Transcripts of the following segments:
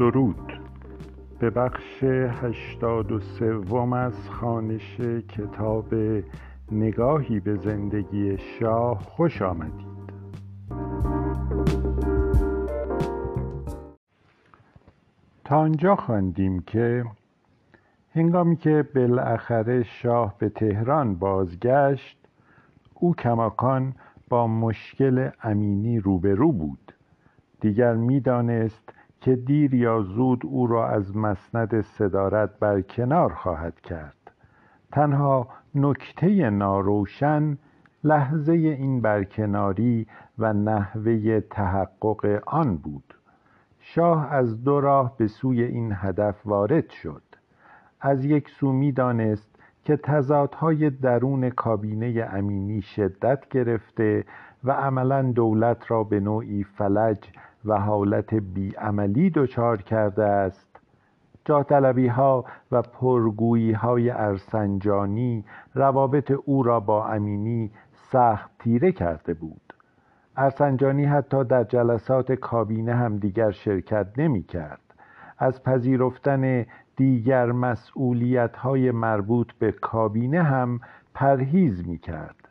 درود. به بخش هشتاد و سوم از خانش کتاب نگاهی به زندگی شاه خوش آمدید. تا آنجا خواندیم که هنگامی که بالاخره شاه به تهران بازگشت او کماکان با مشکل امینی روبرو بود. دیگر می‌دانست که دیر یا زود او را از مسند صدارت برکنار خواهد کرد. تنها نکته ناروشن لحظه این برکناری و نحوه تحقق آن بود. شاه از دو راه به سوی این هدف وارد شد. از یک سو می‌دانست که تضادهای درون کابینه امینی شدت گرفته و عملا دولت را به نوعی فلج و حالت بیعملی دچار کرده است. جاطلبی ها و پرگویی های ارسنجانی روابط او را با امینی سخت تیره کرده بود. ارسنجانی حتی در جلسات کابینه هم دیگر شرکت نمی کرد. از پذیرفتن دیگر مسئولیت های مربوط به کابینه هم پرهیز می کرد.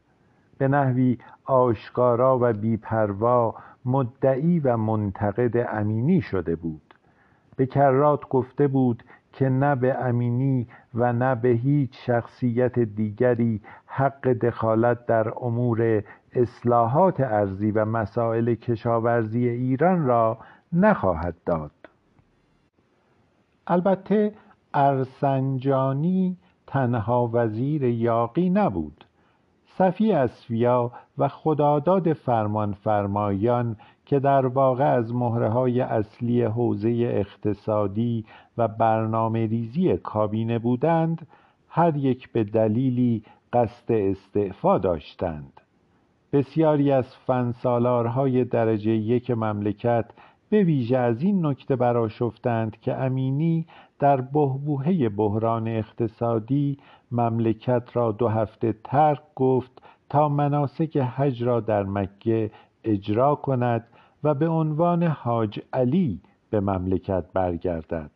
به نحوی آشکارا و بیپروا مدعی و منتقد امینی شده بود. به کرات گفته بود که نه به امینی و نه به هیچ شخصیت دیگری حق دخالت در امور اصلاحات ارزی و مسائل کشاورزی ایران را نخواهد داد. البته ارسنجانی تنها وزیر یاقی نبود. صفی اسفیا و خداداد فرمانفرمایان که در واقع از مهره های اصلی حوزه اقتصادی و برنامه ریزی کابینه بودند هر یک به دلیلی قصد استعفا داشتند. بسیاری از فنسالارهای درجه یک مملکت به ویژه از این نکته براشفتند که امینی در بهبوهه بحران اقتصادی مملکت را دو هفته ترک گفت تا مناسک حج را در مکه اجرا کند و به عنوان حاج علی به مملکت برگردد.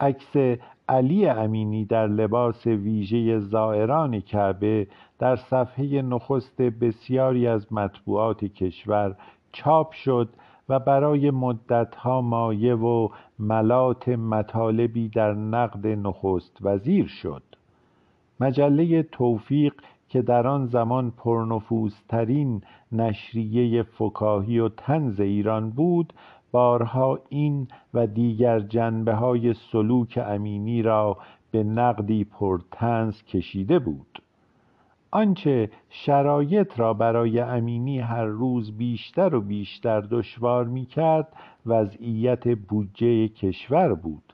عکس علی امینی در لباس ویژه زائران کعبه در صفحه نخست بسیاری از مطبوعات کشور چاپ شد و برای مدتها مایه و ملات مطالبی در نقد نخست وزیر شد. مجله توفیق که در آن زمان پرنفوذترین نشریه فکاهی و طنز ایران بود بارها این و دیگر جنبه های سلوک امینی را به نقدی پرطنز کشیده بود. آنچه شرایط را برای امینی هر روز بیشتر و بیشتر دشوار می کرد وضعیت بودجه کشور بود.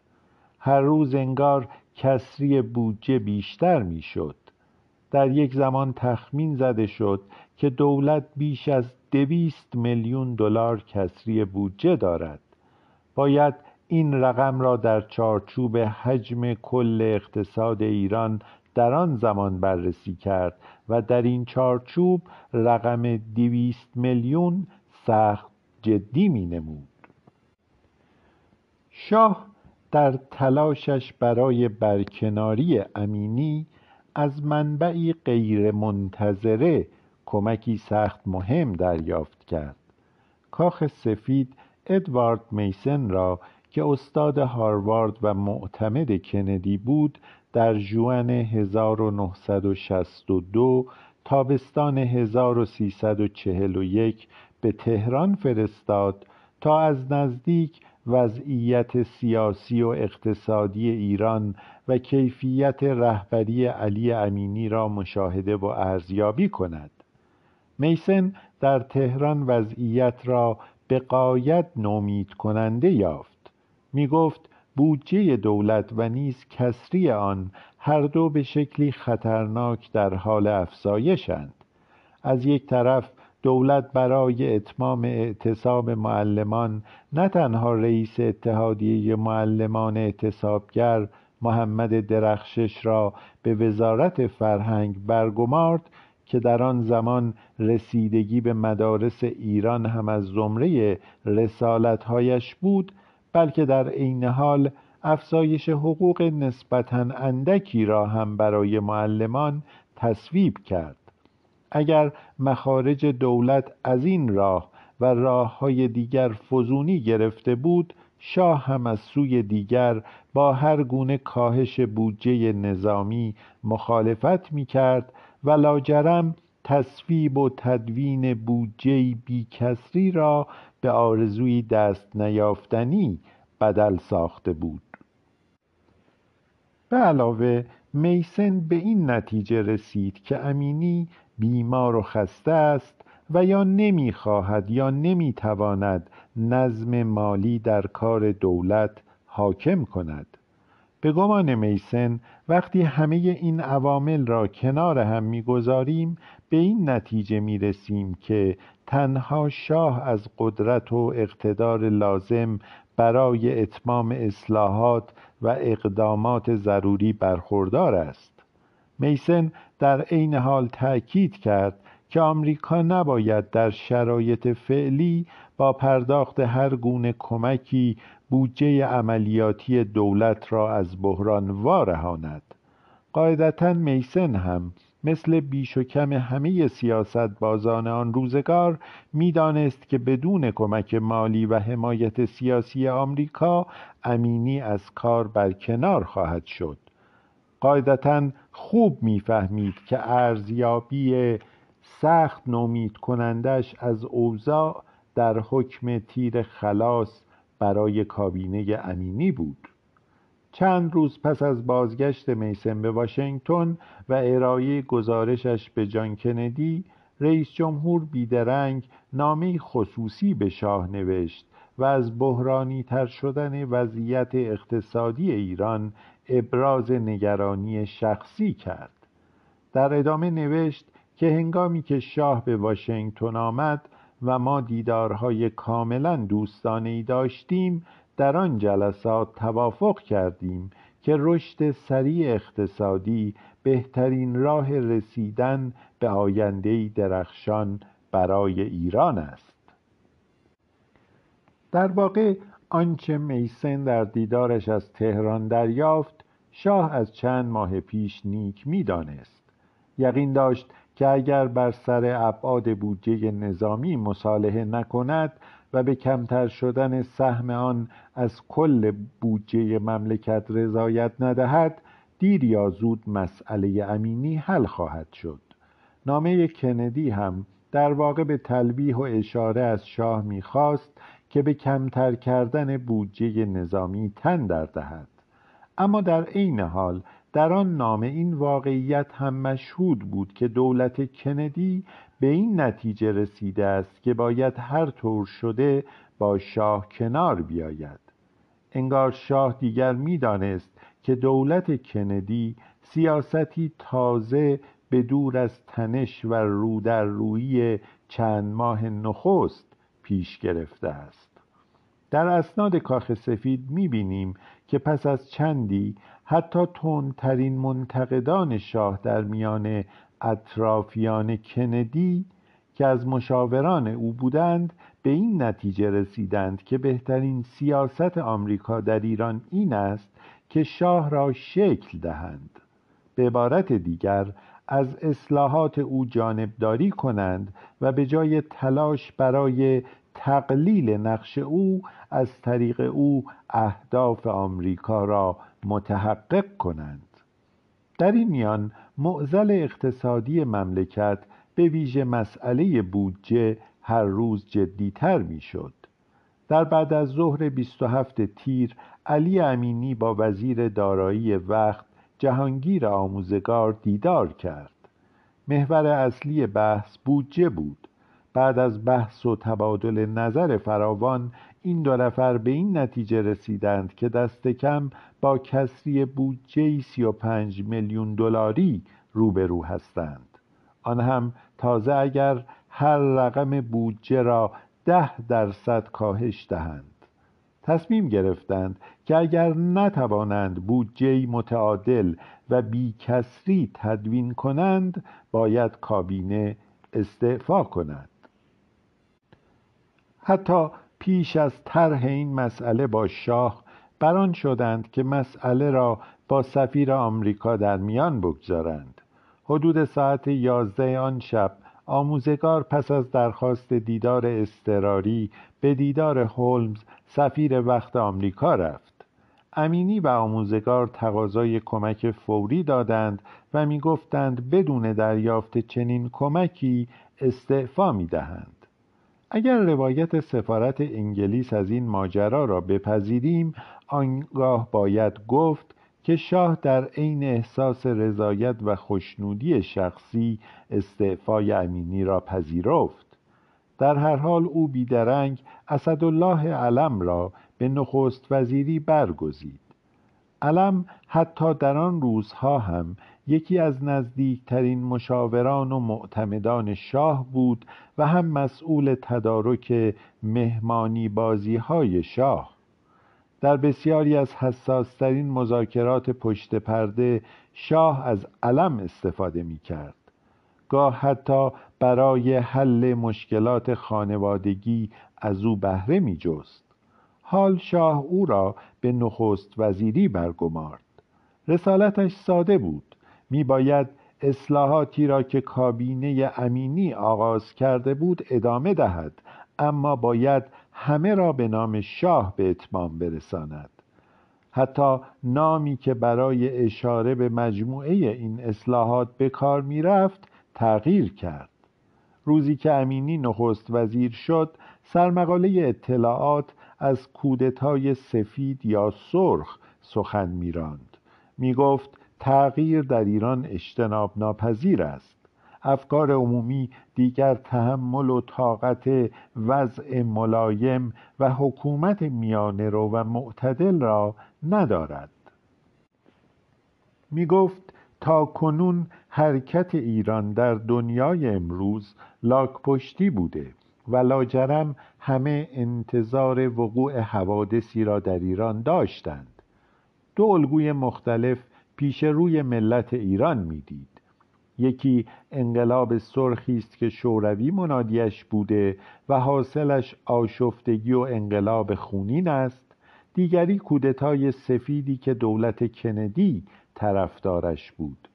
هر روز انگار کسری بودجه بیشتر می شد در یک زمان تخمین زده شد که دولت بیش از دویست میلیون دلار کسری بودجه دارد. باید این رقم را در چارچوب حجم کل اقتصاد ایران در آن زمان بررسی کرد و در این چارچوب رقم دویست میلیون سخت جدی می نمود شاه در تلاشش برای برکناری امینی از منبعی غیرمنتظره کمکی سخت مهم دریافت کرد. کاخ سفید ادوارد میسن را که استاد هاروارد و معتمد کندی بود در ژوئن 1962 تابستان 1341 به تهران فرستاد تا از نزدیک وضعیت سیاسی و اقتصادی ایران و کیفیت رهبری علی امینی را مشاهده و ارزیابی کند. میسن در تهران وضعیت را به قایت نومید کننده یافت. می گفت بودجه دولت و نیز کسری آن هر دو به شکلی خطرناک در حال افزایشند از یک طرف دولت برای اتمام اعتصاب معلمان نه تنها رئیس اتحادیه معلمان اعتصابگر محمد درخشش را به وزارت فرهنگ برگمارد که در آن زمان رسیدگی به مدارس ایران هم از زمره رسالتهایش بود بلکه در عین حال افزایش حقوق نسبتا اندکی را هم برای معلمان تصویب کرد. اگر مخارج دولت از این راه و راه های دیگر فزونی گرفته بود شاه هم از سوی دیگر با هر گونه کاهش بودجه نظامی مخالفت می کرد و لاجرم تصویب و تدوین بودجه بیکسری را به آرزوی دست نیافتنی بدل ساخته بود. به علاوه میسن به این نتیجه رسید که امینی بیمار و خسته است و یا نمی‌خواهد یا نمی‌تواند نظم مالی در کار دولت حاکم کند. به گمان میسن وقتی همه این عوامل را کنار هم می‌گذاریم به این نتیجه می‌رسیم که تنها شاه از قدرت و اقتدار لازم برای اتمام اصلاحات و اقدامات ضروری برخوردار است. میسن در عین حال تأکید کرد که آمریکا نباید در شرایط فعلی با پرداخت هر گونه کمکی بودجه عملیاتی دولت را از بحران وارهاند. قاعدتا میسن هم مثل بیش و کم همه سیاست بازان آن روزگار می‌دانست که بدون کمک مالی و حمایت سیاسی آمریکا امینی از کار برکنار خواهد شد. قاعدتا خوب می‌فهمید که ارزیابی سخت نومید کنندش از اوضاع در حکم تیر خلاص برای کابینه امینی بود. چند روز پس از بازگشت میسن به واشنگتن و ارائه گزارشش به جان کندی رئیس جمهور بیدرنگ نامه خصوصی به شاه نوشت و از بحرانی تر شدن وضعیت اقتصادی ایران ابراز نگرانی شخصی کرد. در ادامه نوشت که هنگامی که شاه به واشنگتن آمد و ما دیدارهای کاملا دوستانه ای داشتیم در آن جلسات توافق کردیم که رشد سریع اقتصادی بهترین راه رسیدن به آینده درخشان برای ایران است. در واقع آنچه میسن در دیدارش از تهران دریافت شاه از چند ماه پیش نیک می‌دانست. یقین داشت که اگر بر سر ابعاد بودجه نظامی مصالحه نکند و به کمتر شدن سهم آن از کل بودجه مملکت رضایت ندهد دیر یا زود مسئله امینی حل خواهد شد. نامه کندی هم در واقع به تلویح و اشاره از شاه می‌خواست که به کمتر کردن بودجه نظامی تن در دهد. اما در عین حال در آن نامه این واقعیت هم مشهود بود که دولت کندی به این نتیجه رسیده است که باید هر طور شده با شاه کنار بیاید. انگار شاه دیگر می‌دانست که دولت کندی سیاستی تازه به دور از تنش و رو در روی چند ماه نخست پیش گرفته است. در اسناد کاخ سفید می‌بینیم که پس از چندی حتی تندترین منتقدان شاه در میان اطرافیان کندی که از مشاوران او بودند به این نتیجه رسیدند که بهترین سیاست آمریکا در ایران این است که شاه را شکل دهند. به عبارت دیگر از اصلاحات او جانبداری کنند و به جای تلاش برای تقلیل نقش او از طریق او اهداف آمریکا را متحقق کنند. در این میان معزل اقتصادی مملکت به ویژه مسئله بودجه هر روز جدیتر می‌شد. در بعد از ظهر 27 تیر علی امینی با وزیر دارایی وقت جهانگیر آموزگار دیدار کرد. محور اصلی بحث بودجه بود. بعد از بحث و تبادل نظر فراوان این دو نفر به این نتیجه رسیدند که دست کم با کسری بودجه 35 میلیون دلاری روبرو هستند. آن هم تازه اگر هر رقم بودجه را ده درصد کاهش دهند. تصمیم گرفتند که اگر نتوانند بودجه متعادل و بیکسری تدوین کنند باید کابینه استعفا کند حتی پیش از طرح این مسئله با شاه بران شدند که مسئله را با سفیر آمریکا در میان بگذارند. حدود ساعت یازده آن شب آموزگار پس از درخواست دیدار اضطراری به دیدار هولمز سفیر وقت آمریکا رفت. امینی و آموزگار تقاضای کمک فوری دادند و می‌گفتند بدون دریافت چنین کمکی استعفا می‌دهند. اگر روایت سفارت انگلیس از این ماجرا را بپذیریم آنگاه باید گفت که شاه در عین احساس رضایت و خوشنودی شخصی استعفای امینی را پذیرفت. در هر حال او بیدرنگ اسدالله علم را به نخست وزیری برگزید. علم حتی در آن روزها هم یکی از نزدیکترین مشاوران و معتمدان شاه بود و هم مسئول تدارک مهمانی بازی های شاه. در بسیاری از حساسترین مذاکرات پشت پرده شاه از علم استفاده می کرد گاه حتی برای حل مشکلات خانوادگی از او بهره می جست حال شاه او را به نخست وزیری برگمارد. رسالتش ساده بود. می باید اصلاحاتی را که کابینه امینی آغاز کرده بود ادامه دهد اما باید همه را به نام شاه به اتمام برساند. حتی نامی که برای اشاره به مجموعه این اصلاحات به کار می رفت تغییر کرد. روزی که امینی نخست وزیر شد سرمقاله اطلاعات از کودتای سفید یا سرخ سخن میراند. می گفت تغییر در ایران اجتناب ناپذیر است. افکار عمومی دیگر تحمل و طاقت وضع ملایم و حکومت میانه رو و معتدل را ندارد. می گفت تا کنون حرکت ایران در دنیای امروز لاکپشتی بوده. و لاجرم همه انتظار وقوع حوادثی را در ایران داشتند. دو الگوی مختلف پیش روی ملت ایران می‌دید. یکی انقلاب سرخی است که شوروی منادیش بوده و حاصلش آشفتگی و انقلاب خونین است. دیگری کودتای سفیدی که دولت کندی طرفدارش بود.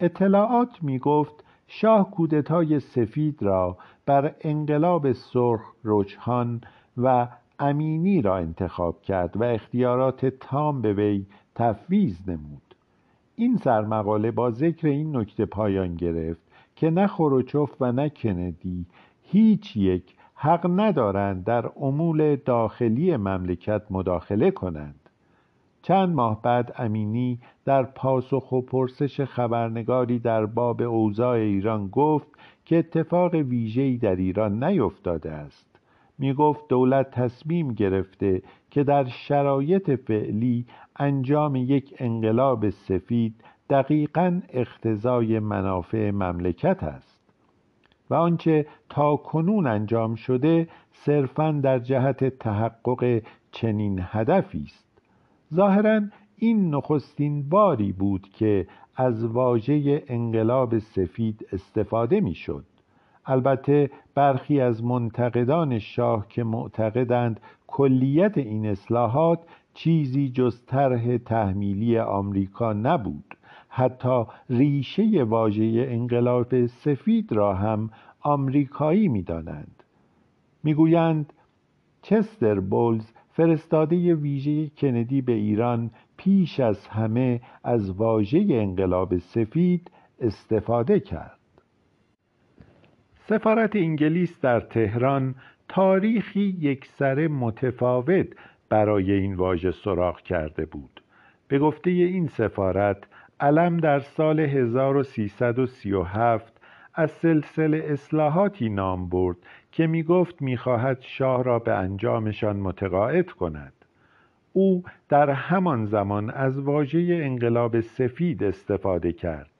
اطلاعات می گفت شاه کودتای سفید را بر انقلاب سرخ رجحان و امینی را انتخاب کرد و اختیارات تام به وی تفویض نمود. این سرمقاله با ذکر این نکته پایان گرفت که نه خروچوف و نه کندی هیچ یک حق ندارند در امور داخلی مملکت مداخله کنند. چند ماه بعد امینی در پاسخ و پرسش خبرنگاری در باب اوضاع ایران گفت که اتفاق ویژه‌ای در ایران نیفتاده است. می گفت دولت تصمیم گرفته که در شرایط فعلی انجام یک انقلاب سفید دقیقا اختزای منافع مملکت است و آنچه تا کنون انجام شده صرفا در جهت تحقق چنین هدفی است. ظاهرا این نخستین باری بود که از واژه انقلاب سفید استفاده می‌شد. البته برخی از منتقدان شاه که معتقدند کلیت این اصلاحات چیزی جز طرح تحمیلی آمریکا نبود. حتی ریشه واژه انقلاب سفید را هم آمریکایی می‌دانند. می‌گویند چستر بولز فرستاده ویژه کندی به ایران پیش از همه از واژه انقلاب سفید استفاده کرد. سفارت انگلیس در تهران تاریخی یکسره متفاوت برای این واژه سراغ کرده بود. به گفته این سفارت علم در سال 1337 از سلسله اصلاحاتی نام برد که می گفت می خواهد شاه را به انجامشان متقاعد کند. او در همان زمان از واژه انقلاب سفید استفاده کرد.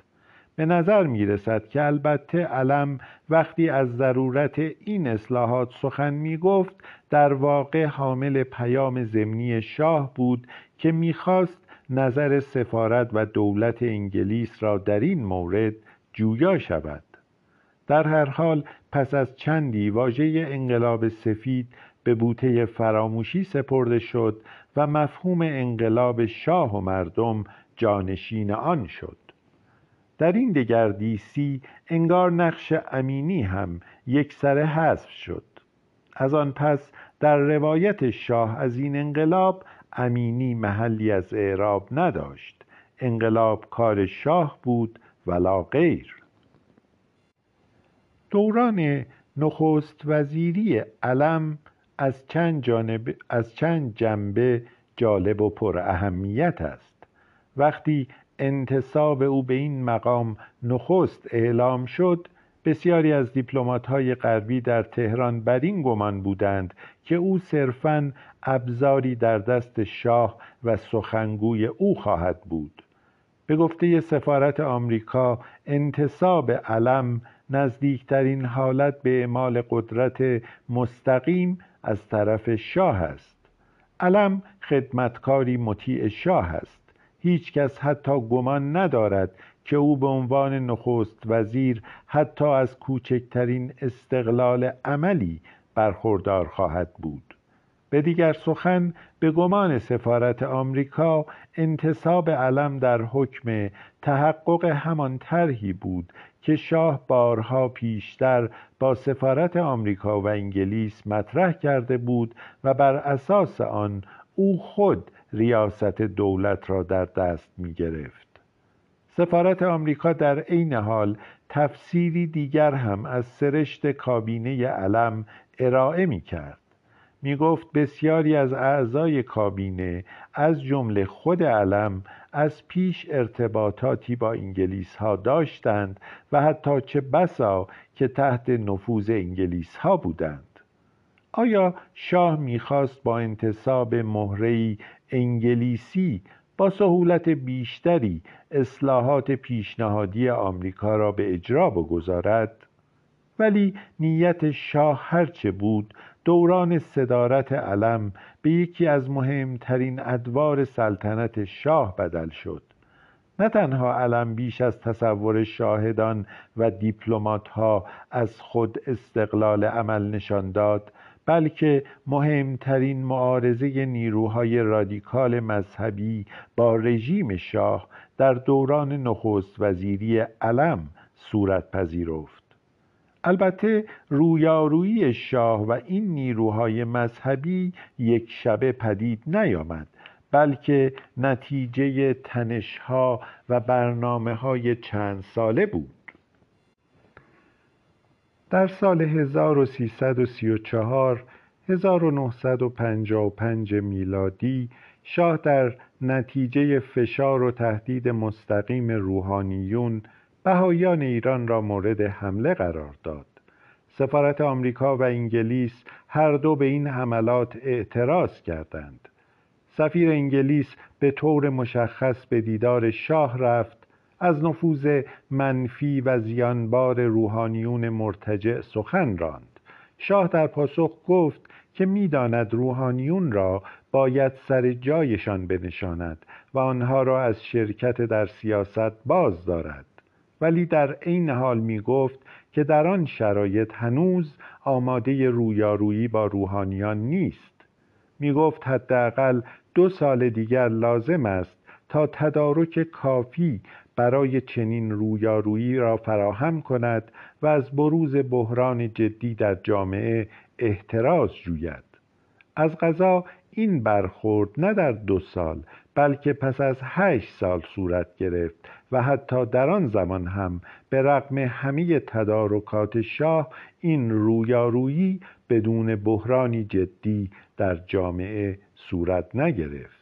به نظر می رسد که البته علم وقتی از ضرورت این اصلاحات سخن می گفت در واقع حامل پیام زمینی شاه بود که می‌خواست نظر سفارت و دولت انگلیس را در این مورد جویا شود. در هر حال پس از چندی واژه انقلاب سفید به بوته فراموشی سپرده شد و مفهوم انقلاب شاه و مردم جانشین آن شد. در این دگردیسی انگار نقش امینی هم یک سر حذف شد. از آن پس در روایت شاه از این انقلاب امینی محلی از اعراب نداشت. انقلاب کار شاه بود ولا غیر. دوران نخست وزیری علم از چند, جانب، از چند جنبه جالب و پر اهمیت است. وقتی انتصاب او به این مقام نخست اعلام شد بسیاری از های غربی در تهران بر این گمان بودند که او صرفاً ابزاری در دست شاه و سخنگوی او خواهد بود. به گفته سفارت آمریکا انتصاب علم نزدیکترین حالت به اعمال قدرت مستقیم از طرف شاه است. علم خدمتکاری مطیع شاه است. هیچ کس حتی گمان ندارد که او به عنوان نخست وزیر حتی از کوچکترین استقلال عملی برخوردار خواهد بود. به دیگر سخن به گمان سفارت آمریکا انتصاب علم در حکم تحقق همان طرحی بود که شاه بارها پیشتر با سفارت آمریکا و انگلیس مطرح کرده بود و بر اساس آن او خود ریاست دولت را در دست می گرفت. سفارت آمریکا در عین حال تفسیری دیگر هم از سرشت کابینه علم ارائه می کرد. می گفت بسیاری از اعضای کابینه از جمله خود علم از پیش ارتباطاتی با انگلیس ها داشتند و حتی چه بسا که تحت نفوذ انگلیس ها بودند. آیا شاه می‌خواست با انتصاب مهرهی انگلیسی با سهولت بیشتری اصلاحات پیشنهادی آمریکا را به اجرا بگذارد؟ ولی نیت شاه هرچه بود دوران صدارت علم به یکی از مهمترین ادوار سلطنت شاه بدل شد. نه تنها علم بیش از تصور شاهدان و دیپلمات ها از خود استقلال عمل نشان داد بلکه مهمترین معارضه نیروهای رادیکال مذهبی با رژیم شاه در دوران نخست وزیری علم صورت پذیرفت. البته رویارویی شاه و این نیروهای مذهبی یک شبه پدید نیامد بلکه نتیجه تنشها و برنامه های چند ساله بود. در سال 1334 1955 میلادی شاه در نتیجه فشار و تهدید مستقیم روحانیون بهایان ایران را مورد حمله قرار داد. سفارت آمریکا و انگلیس هر دو به این حملات اعتراض کردند. سفیر انگلیس به طور مشخص به دیدار شاه رفت از نفوذ منفی و زیانبار روحانیون مرتجع سخن راند. شاه در پاسخ گفت که می‌داند روحانیون را باید سر جایشان بنشاند و آنها را از شرکت در سیاست باز دارد. ولی در عین حال می گفت که در آن شرایط هنوز آماده رویارویی با روحانیان نیست. می گفت حداقل دو سال دیگر لازم است تا تدارک کافی برای چنین رویارویی را فراهم کند و از بروز بحران جدی در جامعه احتراز جوید. از غذا این برخورد نه در دو سال بلکه پس از هشت سال صورت گرفت و حتی در آن زمان هم به رغم همه تدارکات شاه این رویارویی بدون بحرانی جدی در جامعه صورت نگرفت.